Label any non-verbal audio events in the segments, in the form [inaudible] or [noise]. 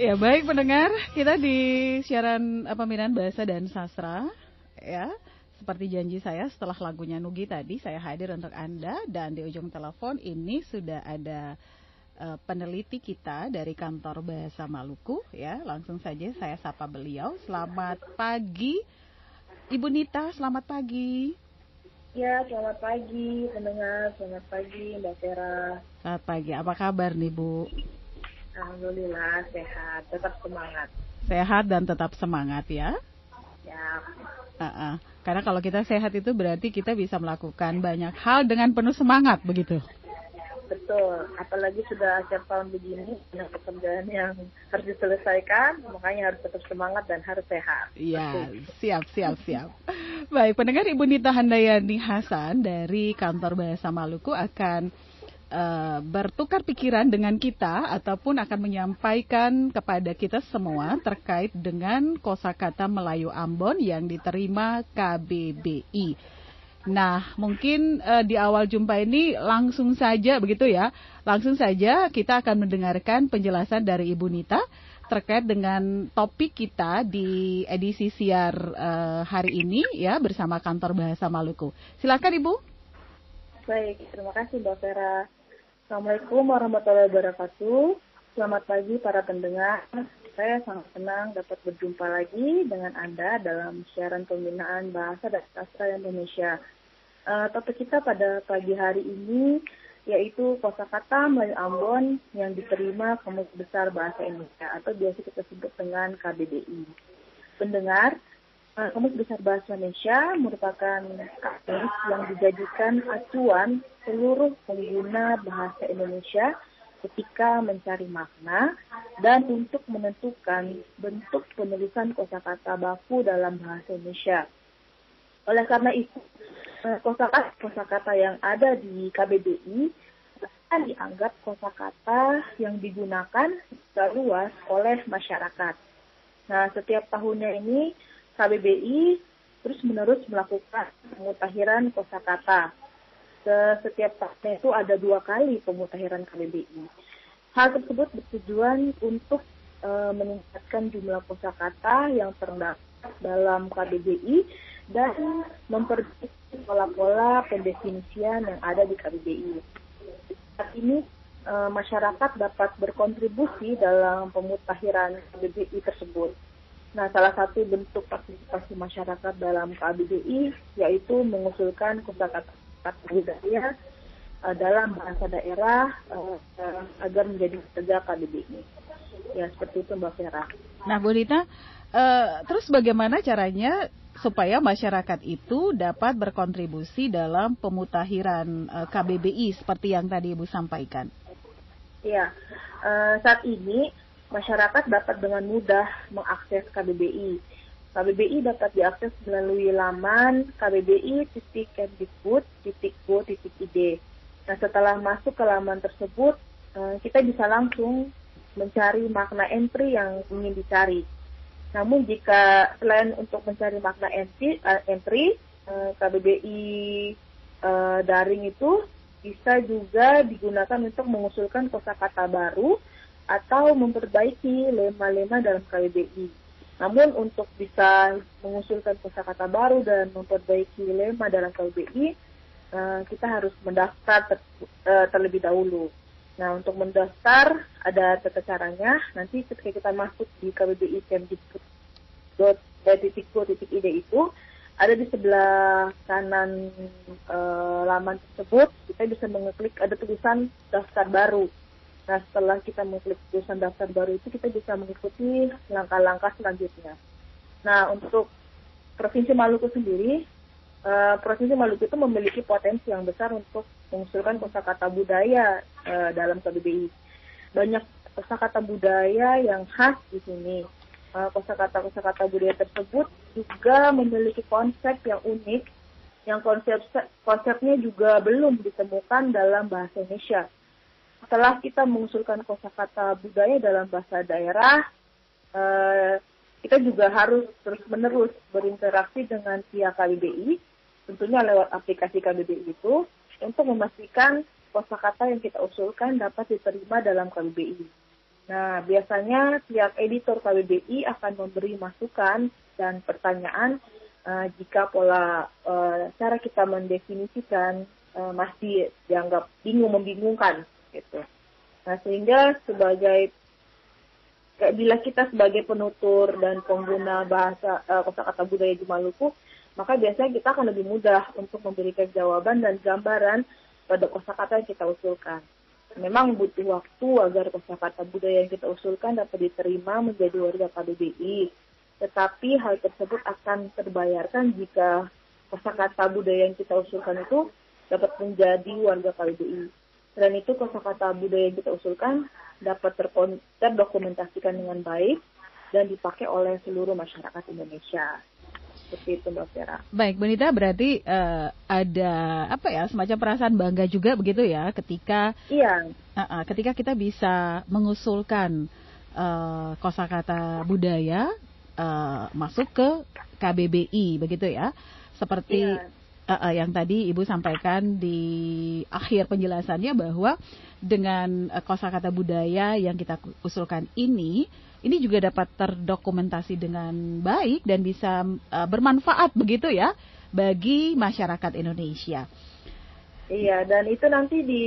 Ya baik pendengar, kita di siaran pembinaan bahasa dan sastra ya. Seperti janji saya setelah lagunya Nugi tadi saya hadir untuk Anda dan di ujung telepon ini sudah ada uh, peneliti kita dari kantor Bahasa Maluku ya. Langsung saja saya sapa beliau. Selamat pagi Ibu Nita, selamat pagi. Ya, selamat pagi pendengar, selamat pagi Mbak Tera. Selamat pagi, apa kabar nih Bu? Alhamdulillah sehat, tetap semangat. Sehat dan tetap semangat ya. Ya. Uh -uh. Karena kalau kita sehat itu berarti kita bisa melakukan banyak hal dengan penuh semangat begitu. Betul, apalagi sudah akhir tahun begini, banyak pekerjaan yang harus diselesaikan, makanya harus tetap semangat dan harus sehat. Iya, siap, siap, siap. Baik, pendengar Ibu Nita Handayani Hasan dari Kantor Bahasa Maluku akan uh, bertukar pikiran dengan kita ataupun akan menyampaikan kepada kita semua terkait dengan kosakata Melayu Ambon yang diterima KBBI. Nah, mungkin uh, di awal jumpa ini langsung saja begitu ya. Langsung saja kita akan mendengarkan penjelasan dari Ibu Nita terkait dengan topik kita di edisi siar uh, hari ini ya bersama Kantor Bahasa Maluku. Silakan Ibu. Baik, terima kasih Mbak Vera. Assalamualaikum warahmatullahi wabarakatuh. Selamat pagi para pendengar. Saya sangat senang dapat berjumpa lagi dengan Anda dalam siaran pembinaan Bahasa dan Sastra Indonesia. Uh, topik kita pada pagi hari ini yaitu kosakata Melayu Ambon yang diterima Kamus Besar Bahasa Indonesia atau biasa kita sebut dengan KBBI. Pendengar, Kamus Besar Bahasa Indonesia merupakan kamus yang dijadikan acuan seluruh pengguna bahasa Indonesia ketika mencari makna dan untuk menentukan bentuk penulisan kosakata baku dalam bahasa Indonesia. Oleh karena itu, eh, kosakata-kosakata yang ada di KBBI akan dianggap kosakata yang digunakan secara luas oleh masyarakat. Nah, setiap tahunnya ini KBBI terus-menerus melakukan pemutahiran kosakata. Setiap tahun itu ada dua kali pemutahiran KBBI. Hal tersebut bertujuan untuk e, meningkatkan jumlah kosakata yang terdapat dalam KBBI dan memperbaiki pola-pola pendefinisian yang ada di KBBI. Saat ini e, masyarakat dapat berkontribusi dalam pemutahiran KBBI tersebut. Nah, salah satu bentuk partisipasi masyarakat dalam KBBI yaitu mengusulkan kosakata budaya uh, dalam bahasa daerah uh, uh, agar menjadi tegak KBBI. Ya, seperti itu Mbak Vera. Nah, Bu Rita, uh, terus bagaimana caranya supaya masyarakat itu dapat berkontribusi dalam pemutahiran uh, KBBI seperti yang tadi Ibu sampaikan? Iya, uh, saat ini masyarakat dapat dengan mudah mengakses KBBI. KBBI dapat diakses melalui laman kbbi.kemdikbud.go.id. Nah, setelah masuk ke laman tersebut, eh, kita bisa langsung mencari makna entry yang ingin dicari. Namun jika selain untuk mencari makna entry, uh, entry uh, KBBI daring itu bisa juga digunakan untuk mengusulkan kosakata baru atau memperbaiki lema-lema dalam KBBI. Namun untuk bisa mengusulkan kosakata baru dan memperbaiki lema dalam KBBI, eh, kita harus mendaftar uh, terlebih dahulu. Nah, untuk mendaftar ada tata caranya. Nanti ketika kita masuk di KBBI kemdikbud.id itu ada di sebelah kanan uh, laman tersebut kita bisa mengeklik ada tulisan daftar baru. Nah, setelah kita mengklik tulisan daftar baru itu, kita bisa mengikuti langkah-langkah selanjutnya. Nah, untuk Provinsi Maluku sendiri, uh, Provinsi Maluku itu memiliki potensi yang besar untuk mengusulkan kosakata budaya uh, dalam KBBI. Banyak kosakata budaya yang khas di sini. Uh, kosakata-kosakata budaya tersebut juga memiliki konsep yang unik, yang konsep konsepnya juga belum ditemukan dalam bahasa Indonesia setelah kita mengusulkan kosakata budaya dalam bahasa daerah, uh, kita juga harus terus-menerus berinteraksi dengan pihak KBBI, tentunya lewat aplikasi KBBI itu, untuk memastikan kosakata yang kita usulkan dapat diterima dalam KBBI. Nah, biasanya tiap editor KBBI akan memberi masukan dan pertanyaan uh, jika pola uh, cara kita mendefinisikan masih dianggap bingung membingungkan gitu. Nah, sehingga sebagai bila kita sebagai penutur dan pengguna bahasa uh, kosakata budaya di Maluku, maka biasanya kita akan lebih mudah untuk memberikan jawaban dan gambaran pada kosakata yang kita usulkan. Memang butuh waktu agar kosakata budaya yang kita usulkan dapat diterima menjadi warga KBBI. Tetapi hal tersebut akan terbayarkan jika kosakata budaya yang kita usulkan itu dapat menjadi warga KBBI. Selain itu, kosakata budaya yang kita usulkan dapat terdokumentasikan dengan baik dan dipakai oleh seluruh masyarakat Indonesia seperti itu Mbak Vera. Baik, Bonita berarti uh, ada apa ya semacam perasaan bangga juga begitu ya ketika iya uh, uh, ketika kita bisa mengusulkan uh, kosakata budaya uh, masuk ke KBBI begitu ya seperti iya. Uh, yang tadi Ibu sampaikan di akhir penjelasannya bahwa dengan uh, kosakata budaya yang kita usulkan ini ini juga dapat terdokumentasi dengan baik dan bisa uh, bermanfaat begitu ya bagi masyarakat Indonesia. Iya, dan itu nanti di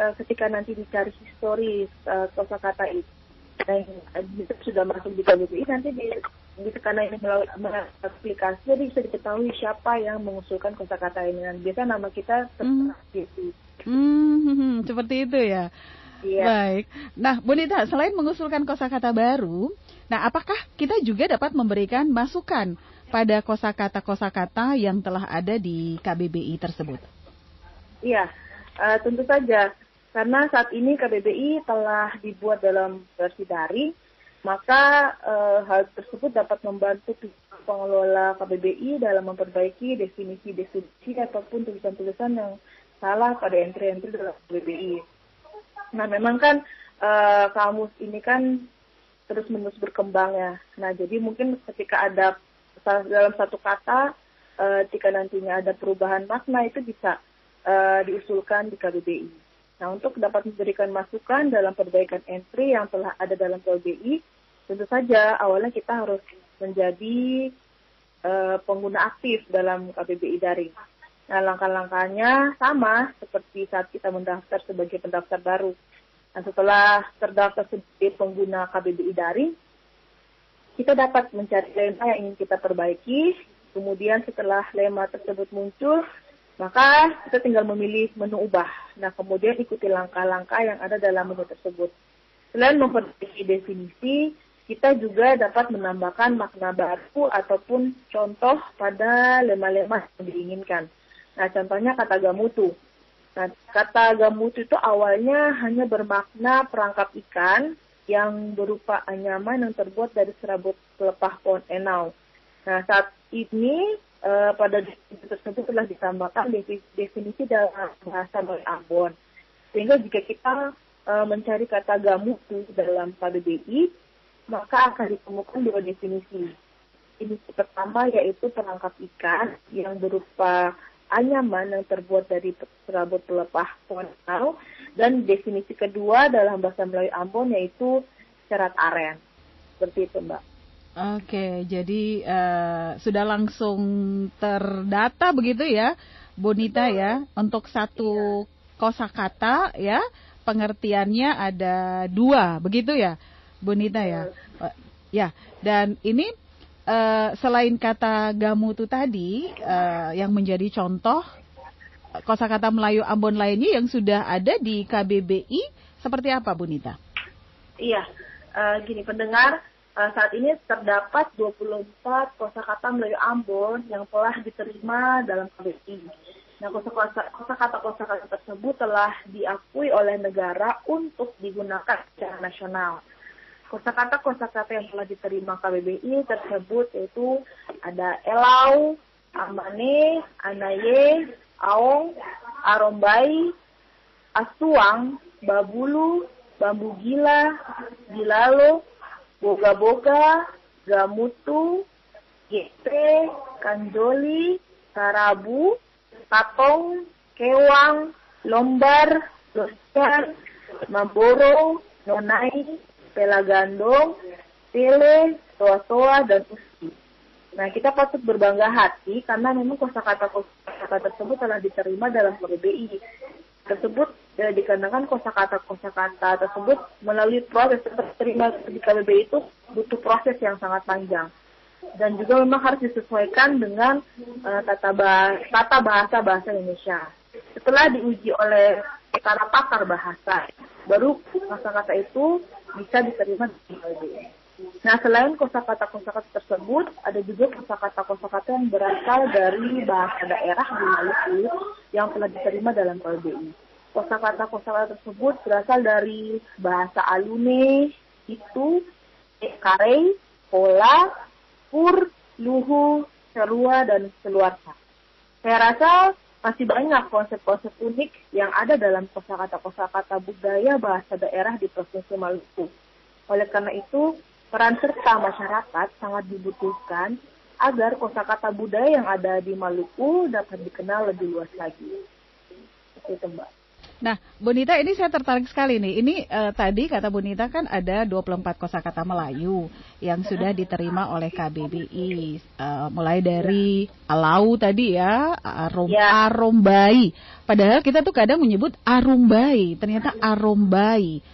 uh, ketika nanti dicari histori uh, kosakata itu dan itu sudah masuk di KBBI nanti di, di karena ini melalui aplikasi jadi bisa diketahui siapa yang mengusulkan kosakata ini dan biasa nama kita tertera hmm. Hmm, hmm, [laughs] hmm, seperti itu ya. Iya. Baik. Nah, Bonita, selain mengusulkan kosakata baru, nah apakah kita juga dapat memberikan masukan pada kosakata-kosakata yang telah ada di KBBI tersebut? Iya, uh, tentu saja. Karena saat ini KBBI telah dibuat dalam versi daring, maka uh, hal tersebut dapat membantu pengelola KBBI dalam memperbaiki definisi-definisi ataupun tulisan-tulisan yang salah pada entry-entry dalam KBBI. Nah, memang kan uh, kamus ini kan terus-menerus berkembang ya. Nah, jadi mungkin ketika ada dalam satu kata, jika nantinya ada perubahan makna itu bisa uh, diusulkan di KBBI. Nah, untuk dapat memberikan masukan dalam perbaikan entry yang telah ada dalam KBBI, tentu saja awalnya kita harus menjadi uh, pengguna aktif dalam KBBI daring. Nah, langkah-langkahnya sama seperti saat kita mendaftar sebagai pendaftar baru. Nah, setelah terdaftar sebagai pengguna KBBI daring, kita dapat mencari lema yang ingin kita perbaiki. Kemudian setelah lema tersebut muncul, maka kita tinggal memilih menu ubah. Nah, kemudian ikuti langkah-langkah yang ada dalam menu tersebut. Selain memperbaiki definisi, kita juga dapat menambahkan makna baru ataupun contoh pada lema-lema yang diinginkan. Nah, contohnya kata gamutu. Nah, kata gamutu itu awalnya hanya bermakna perangkap ikan yang berupa anyaman yang terbuat dari serabut pelepah pohon enau. Nah, saat ini uh, pada definisi tersebut telah ditambahkan definisi dalam bahasa Malay Ambon. Sehingga jika kita uh, mencari kata gamutu dalam KBBI, maka akan ditemukan dua definisi. Ini pertama yaitu perangkap ikan yang berupa anyaman yang terbuat dari serabut pelepah pohon taro dan definisi kedua dalam bahasa Melayu Ambon yaitu syarat aren. Seperti itu, Mbak. Oke, jadi uh, sudah langsung terdata begitu ya, Bonita ya, untuk satu iya. kosakata ya, pengertiannya ada dua, begitu ya, Bonita ya. Uh, ya, dan ini uh, selain kata gamutu tadi uh, yang menjadi contoh kosakata Melayu Ambon lainnya yang sudah ada di KBBI seperti apa Bu Nita? Iya, uh, gini pendengar uh, saat ini terdapat 24 kosakata Melayu Ambon yang telah diterima dalam KBBI. Nah, kosakata-kosakata tersebut telah diakui oleh negara untuk digunakan secara nasional kosakata-kosakata yang telah diterima KBBI tersebut yaitu ada elau, amane, anaye, aong, arombai, asuang, babulu, bambu gila, gilalo, boga-boga, gamutu, gepe, kanjoli, karabu, tatong, kewang, lombar, losyan, mamboro, nonai, pela gandong, tele, toa-toa, dan usi. Nah, kita patut berbangga hati karena memang kosakata kosakata tersebut telah diterima dalam KBBI. Tersebut ya, dikarenakan kosakata kosakata tersebut melalui proses terima di KBBI itu butuh proses yang sangat panjang dan juga memang harus disesuaikan dengan uh, tata bahasa, tata bahasa bahasa Indonesia. Setelah diuji oleh para pakar bahasa, baru kosakata itu bisa diterima di KBBI. Nah, selain kosakata-kosakata tersebut, ada juga kosakata-kosakata yang berasal dari bahasa daerah di Maluku yang telah diterima dalam KBBI. Kosakata-kosakata tersebut berasal dari bahasa Alune, itu, Kare, Pola, Pur, Luhu, Serua, dan Seluarsa. Saya rasa masih banyak konsep-konsep unik yang ada dalam kosakata-kosakata budaya bahasa daerah di Provinsi Maluku. Oleh karena itu, Peran serta masyarakat sangat dibutuhkan agar kosakata budaya yang ada di Maluku dapat dikenal lebih luas lagi. Itu Mbak. Nah, Bonita ini saya tertarik sekali nih. Ini uh, tadi kata Bonita kan ada 24 kosakata Melayu yang sudah diterima oleh KBBI. Uh, eh, mulai dari alau tadi ya, arom ya. arombai. Padahal kita tuh kadang menyebut arumbai, ternyata arombai.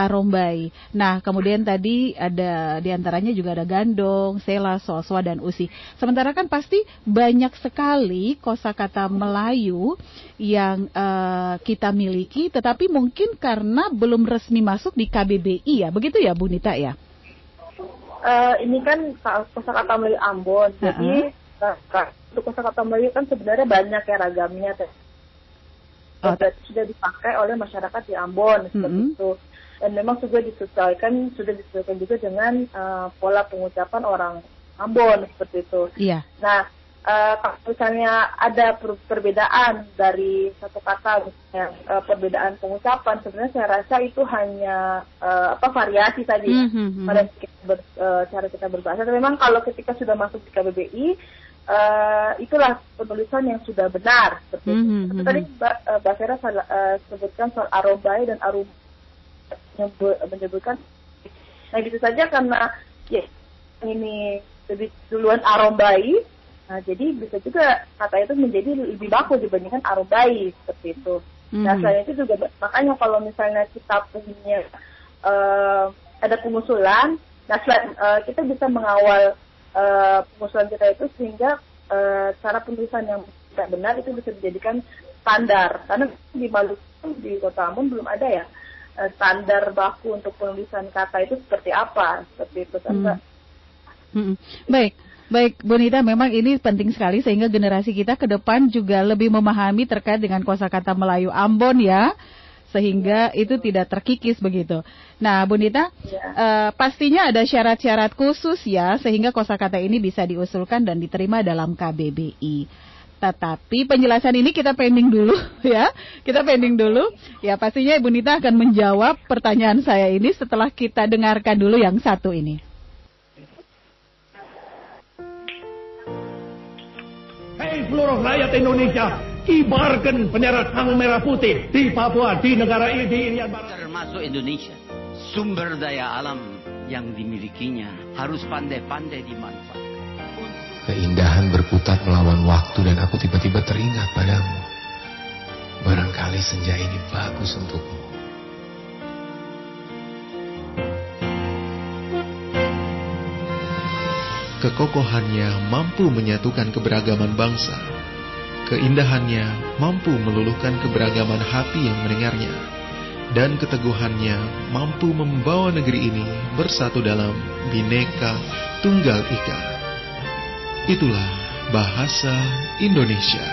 Arombai. Nah, kemudian tadi ada di antaranya juga ada gandong, sela, soswa, dan usi. Sementara kan pasti banyak sekali kosakata Melayu yang uh, kita miliki, tetapi mungkin karena belum resmi masuk di KBBI ya, begitu ya Bu Nita ya? Uh, ini kan kosakata Melayu Ambon, uh -huh. jadi uh, untuk kosakata Melayu kan sebenarnya banyak ya ragamnya. Oh. Sudah dipakai oleh masyarakat di Ambon seperti mm -hmm. itu dan memang sudah disesuaikan sudah disesuaikan juga dengan uh, pola pengucapan orang Ambon seperti itu. Iya. Nah, uh, misalnya ada per perbedaan dari satu kata misalnya uh, perbedaan pengucapan sebenarnya saya rasa itu hanya uh, apa variasi tadi mm -hmm. pada kita ber, uh, cara kita berbahasa. Dan memang kalau ketika sudah masuk di KBBI uh, itulah penulisan yang sudah benar seperti mm -hmm. itu. Tadi Mbak uh, Fera uh, sebutkan soal arobai dan arum menyebutkan nah gitu saja karena ya ini lebih duluan arombai nah jadi bisa juga kata itu menjadi lebih baku dibandingkan arombai seperti itu. Mm-hmm. nah selain itu juga makanya kalau misalnya kita punya uh, ada pengusulan nah selain, uh, kita bisa mengawal uh, pengusulan kita itu sehingga uh, cara penulisan yang tidak benar itu bisa dijadikan standar. Karena di Maluku di Kota Ambon belum ada ya standar baku untuk penulisan kata itu seperti apa seperti itu hmm. Hmm. Baik. Baik, Bonita, memang ini penting sekali sehingga generasi kita ke depan juga lebih memahami terkait dengan kosakata Melayu Ambon ya, sehingga itu tidak terkikis begitu. Nah, Bonita, ya. uh, pastinya ada syarat-syarat khusus ya, sehingga kosakata ini bisa diusulkan dan diterima dalam KBBI. Tetapi penjelasan ini kita pending dulu [laughs] ya. Kita pending dulu. Ya pastinya Ibu Nita akan menjawab pertanyaan saya ini setelah kita dengarkan dulu yang satu ini. Hei seluruh rakyat Indonesia, kibarkan bendera sang merah putih di Papua, di negara ini, di Irian Barat. Termasuk Indonesia, sumber daya alam yang dimilikinya harus pandai-pandai dimanfaatkan. Keindahan berputar melawan waktu dan aku tiba-tiba teringat padamu. Barangkali senja ini bagus untukmu. Kekokohannya mampu menyatukan keberagaman bangsa. Keindahannya mampu meluluhkan keberagaman hati yang mendengarnya. Dan keteguhannya mampu membawa negeri ini bersatu dalam bineka tunggal ika. Itulah bahasa Indonesia.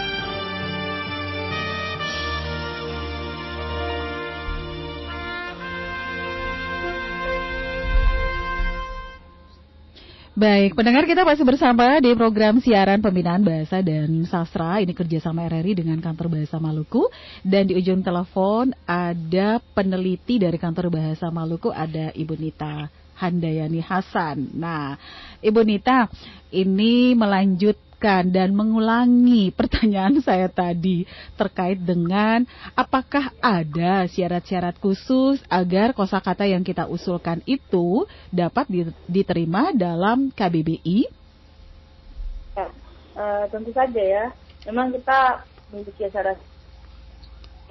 Baik, pendengar kita masih bersama di program siaran pembinaan bahasa dan sastra. Ini kerjasama RRI dengan Kantor Bahasa Maluku. Dan di ujung telepon ada peneliti dari Kantor Bahasa Maluku, ada Ibu Nita Handayani Hasan. Nah, Ibu Nita, ini melanjut dan mengulangi [laughs] pertanyaan saya tadi terkait dengan apakah ada syarat-syarat khusus agar kosakata yang kita usulkan itu dapat diterima dalam KBBI? Ya, uh, tentu saja ya. Memang kita memiliki syarat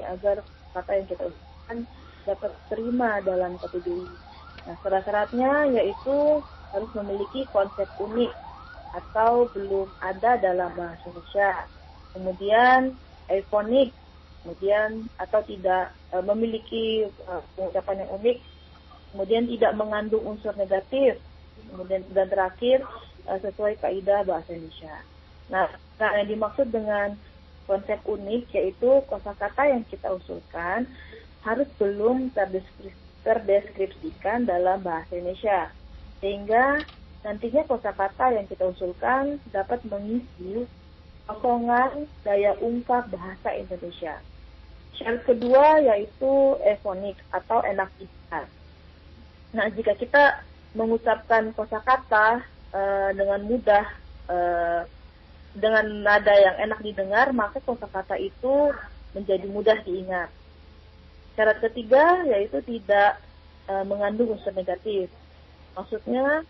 agar kata yang kita usulkan dapat terima dalam KBBI. Nah, syarat-syaratnya yaitu harus memiliki konsep unik atau belum ada dalam bahasa Indonesia. Kemudian iconik, kemudian atau tidak e, memiliki e, pengucapan yang unik, kemudian tidak mengandung unsur negatif, kemudian dan terakhir e, sesuai kaidah bahasa Indonesia. Nah, nah yang dimaksud dengan konsep unik yaitu kosakata yang kita usulkan harus belum terdeskripsikan dalam bahasa Indonesia sehingga nantinya kosakata yang kita usulkan dapat mengisi kosongan daya ungkap bahasa Indonesia. Syarat kedua yaitu efonik atau enak didengar. Nah, jika kita mengucapkan kosakata uh, dengan mudah uh, dengan nada yang enak didengar, maka kosakata itu menjadi mudah diingat. Syarat ketiga yaitu tidak uh, mengandung unsur negatif. Maksudnya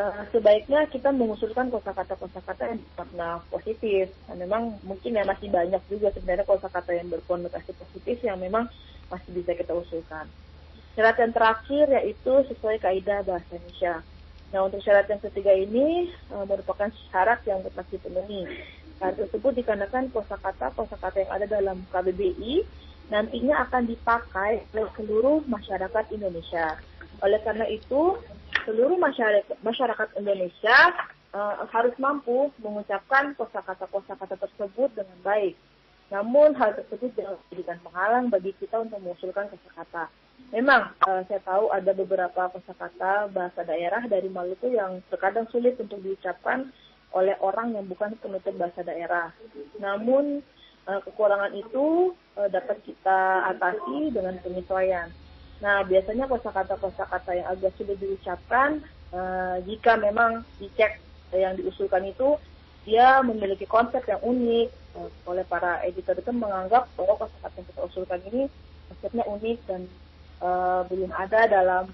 uh, sebaiknya kita mengusulkan kosakata-kosakata yang bermakna positif. Nah, memang mungkin ya masih banyak juga sebenarnya kosakata yang berkonotasi positif yang memang masih bisa kita usulkan. Syarat yang terakhir yaitu sesuai kaidah bahasa Indonesia. Nah untuk syarat yang ketiga ini uh, merupakan syarat yang tetap dipenuhi. Syarat tersebut dikarenakan kosakata kosakata yang ada dalam KBBI nantinya akan dipakai oleh seluruh masyarakat Indonesia. Oleh karena itu, seluruh masyarakat, Indonesia uh, harus mampu mengucapkan kosakata-kosakata tersebut dengan baik. Namun hal tersebut jangan menjadikan penghalang bagi kita untuk mengusulkan kosakata. Memang uh, saya tahu ada beberapa kosakata bahasa daerah dari Maluku yang terkadang sulit untuk diucapkan oleh orang yang bukan penutur bahasa daerah. Namun uh, kekurangan itu uh, dapat kita atasi dengan penyesuaian. Nah, biasanya kosakata-kosakata yang agak sulit diucapkan, uh, jika memang dicek yang diusulkan itu, dia memiliki konsep yang unik. Uh, oleh para editor itu menganggap bahwa kosakata yang kita usulkan ini konsepnya unik dan uh, belum ada dalam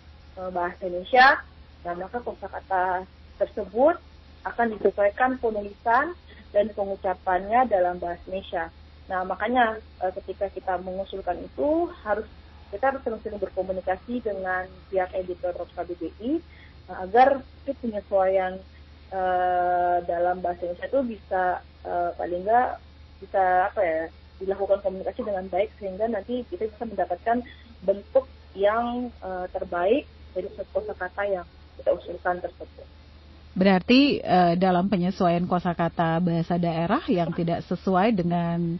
uh, bahasa Indonesia. Dan maka kosakata tersebut akan disesuaikan penulisan dan pengucapannya dalam bahasa Indonesia. Nah, makanya uh, ketika kita mengusulkan itu harus kita harus sering-sering berkomunikasi dengan pihak editor KBBI uh, agar penyesuaian uh, dalam bahasa Indonesia itu bisa uh, paling enggak bisa apa ya dilakukan komunikasi dengan baik sehingga nanti kita bisa mendapatkan bentuk yang uh, terbaik dari kosakata yang kita usulkan tersebut. Berarti uh, dalam penyesuaian kosakata bahasa daerah yang tidak sesuai dengan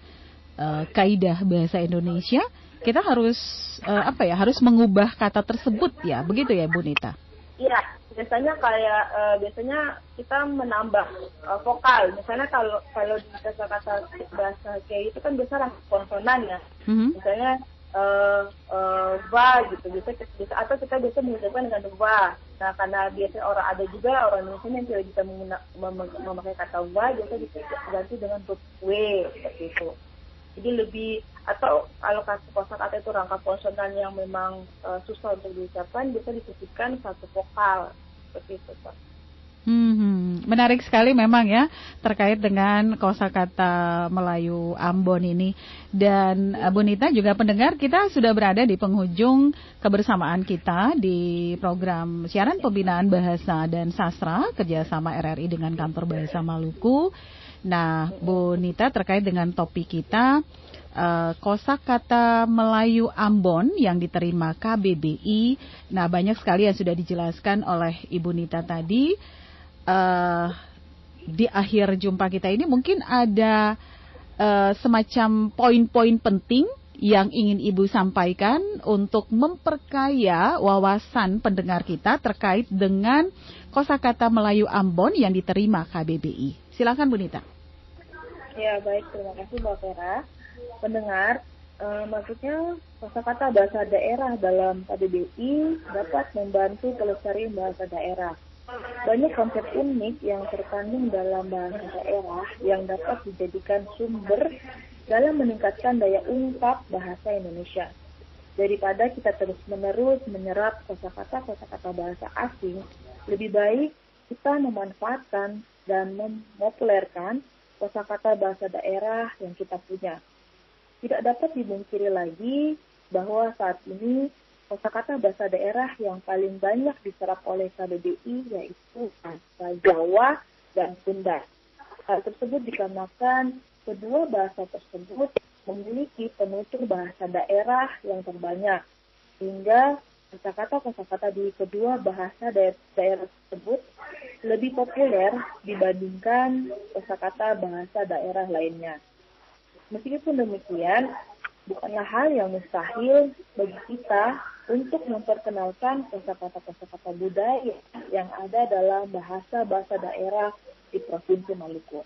uh, kaidah bahasa Indonesia, kita harus uh, apa ya harus mengubah kata tersebut ya. Begitu ya Bu Nita? Iya biasanya kayak uh, biasanya kita menambah uh, vokal. Misalnya kalau kalau di kata-kata bahasa kayak itu kan biasa rangka konsonan ya. Mm-hmm. misalnya uh, uh, va gitu. Bisa atau kita bisa mengucapkan dengan va nah karena biasa orang ada juga orang Indonesia yang tidak bisa memakai kata va biasa diganti dengan huruf w seperti itu. Jadi lebih atau kalau kata itu rangka konsonan yang memang uh, susah untuk diucapkan bisa disisipkan satu vokal. Seperti itu Pak. Hmm, menarik sekali memang ya terkait dengan kosakata Melayu Ambon ini. Dan uh, Bu Nita juga pendengar kita sudah berada di penghujung kebersamaan kita di program siaran pembinaan bahasa dan sastra kerjasama RRI dengan Kantor Bahasa Maluku. Nah, Bu Nita terkait dengan topik kita uh, kosakata Melayu Ambon yang diterima KBBI. Nah, banyak sekali yang sudah dijelaskan oleh Ibu Nita tadi. Uh, di akhir jumpa kita ini mungkin ada uh, semacam poin-poin penting yang ingin Ibu sampaikan untuk memperkaya wawasan pendengar kita terkait dengan kosakata Melayu Ambon yang diterima KBBI. Silakan Bu Nita. Ya baik, terima kasih Mbak Vera. Pendengar, uh, maksudnya kata bahasa daerah dalam KBBI dapat membantu pelestarian bahasa daerah. Banyak konsep unik yang terkandung dalam bahasa daerah yang dapat dijadikan sumber dalam meningkatkan daya ungkap bahasa Indonesia. Daripada kita terus-menerus menyerap kosakata-kosakata bahasa asing, lebih baik kita memanfaatkan dan memopulerkan kosakata bahasa daerah yang kita punya. Tidak dapat dibungkiri lagi bahwa saat ini kosakata bahasa daerah yang paling banyak diserap oleh KBBI yaitu bahasa Jawa dan Sunda. Hal tersebut dikarenakan kedua bahasa tersebut memiliki penutur bahasa daerah yang terbanyak, sehingga kosakata-kosakata di kedua bahasa daerah tersebut lebih populer dibandingkan kosakata bahasa daerah lainnya. Meskipun demikian, bukanlah hal yang mustahil bagi kita untuk memperkenalkan kosakata-kosakata budaya yang ada dalam bahasa-bahasa daerah di Provinsi Maluku.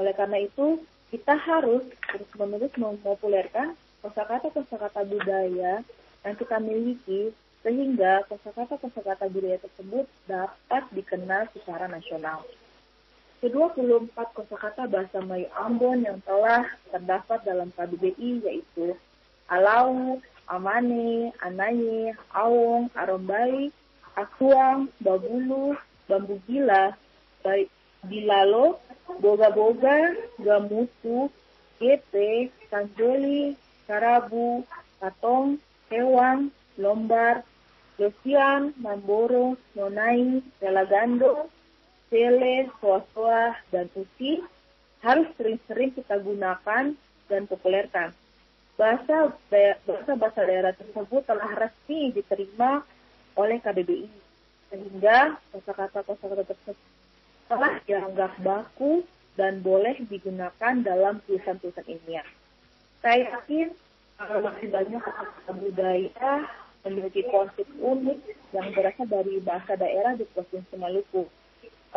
Oleh karena itu, kita harus terus-menerus mempopulerkan kosakata-kosakata budaya yang kita miliki sehingga kosakata-kosakata budaya tersebut dapat dikenal secara nasional. Ke-24 kosakata bahasa Melayu Ambon yang telah terdapat dalam KBBI yaitu Alau, Amane, Anaye, Awong, Arombai, Akuang, Babulu, Bambu Gila, Bilalo, boga-boga, gamutu, gepe, sanjoli, karabu, katong, hewang, lombar, lesian, mamboro, nonai, relagando, sele, soa-soa, dan usi harus sering-sering kita gunakan dan populerkan. Bahasa bahasa bahasa daerah tersebut telah resmi diterima oleh KBBI sehingga kosakata kosakata tersebut telah dianggap baku dan boleh digunakan dalam tulisan-tulisan ilmiah. Saya yakin masih banyak kata budaya memiliki konsep unik yang berasal dari bahasa daerah di Provinsi Maluku.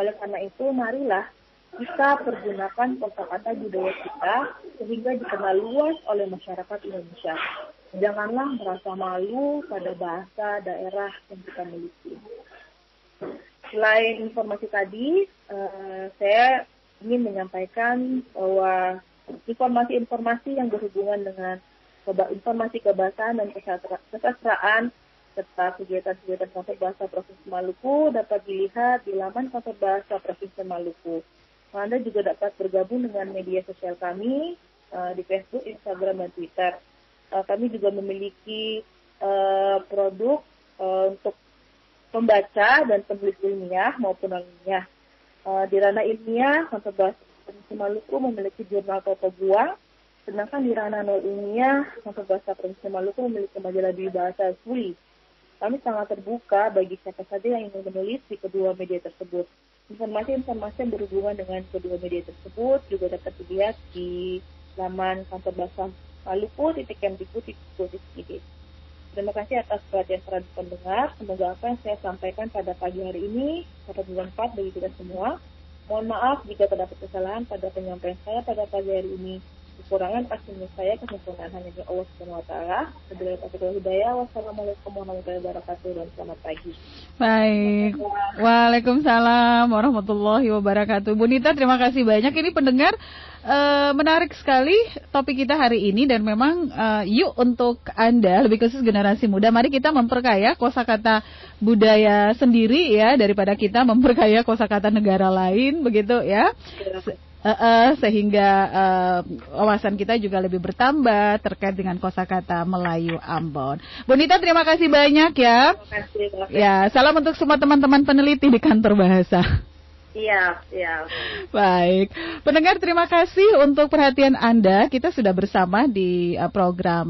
Oleh karena itu, marilah kita pergunakan kosakata budaya kita sehingga dikenal luas oleh masyarakat Indonesia. Janganlah merasa malu pada bahasa daerah yang kita miliki. Selain informasi tadi, uh, saya ingin menyampaikan bahwa informasi-informasi yang berhubungan dengan informasi kebahasaan dan kesastraan serta kegiatan-kegiatan kantor bahasa Provinsi Maluku dapat dilihat di laman kantor bahasa Provinsi Maluku. Anda juga dapat bergabung dengan media sosial kami uh, di Facebook, Instagram, dan Twitter. Uh, kami juga memiliki uh, produk uh, untuk pembaca dan penulis ilmiah maupun non ilmiah. Uh, di ranah ilmiah, Kantor Bahasa Provinsi Maluku memiliki jurnal Toto Buang, sedangkan di ranah non ilmiah, Kantor Bahasa Provinsi Maluku memiliki majalah di bahasa Suli. Kami sangat terbuka bagi siapa saja yang ingin menulis di kedua media tersebut. Informasi-informasi yang berhubungan dengan kedua media tersebut juga dapat dilihat di laman kantor bahasa Maluku titik titik titik Terima kasih atas perhatian para pendengar. Semoga apa yang saya sampaikan pada pagi hari ini dapat bermanfaat bagi kita semua. Mohon maaf jika terdapat kesalahan pada penyampaian saya pada pagi hari ini. Kekurangan pasti saya kesempurnaan hanya di Allah Subhanahu wa taala. Wabillahi taufiq hidayah. Wassalamualaikum warahmatullahi wabarakatuh dan selamat pagi. Baik. Waalaikumsalam warahmatullahi wabarakatuh. Bu Nita terima kasih banyak. Ini pendengar Uh, menarik sekali topik kita hari ini dan memang uh, yuk untuk Anda lebih khusus generasi muda mari kita memperkaya kosakata budaya sendiri ya daripada kita memperkaya kosakata negara lain begitu ya. Uh, uh, sehingga uh, wawasan kita juga lebih bertambah terkait dengan kosakata Melayu Ambon. Bonita terima kasih banyak ya. Terima kasih, terima kasih. Ya, salam untuk semua teman-teman peneliti di kantor bahasa. Iya, iya. Baik. Pendengar terima kasih untuk perhatian Anda. Kita sudah bersama di uh, program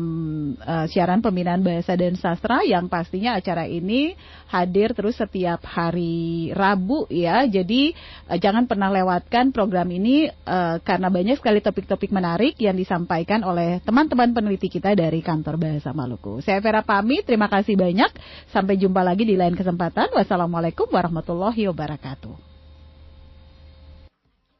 uh, siaran pembinaan bahasa dan sastra yang pastinya acara ini hadir terus setiap hari Rabu ya. Jadi uh, jangan pernah lewatkan program ini uh, karena banyak sekali topik-topik menarik yang disampaikan oleh teman-teman peneliti kita dari kantor Bahasa Maluku. Saya Vera Pami, terima kasih banyak. Sampai jumpa lagi di lain kesempatan. Wassalamualaikum warahmatullahi wabarakatuh.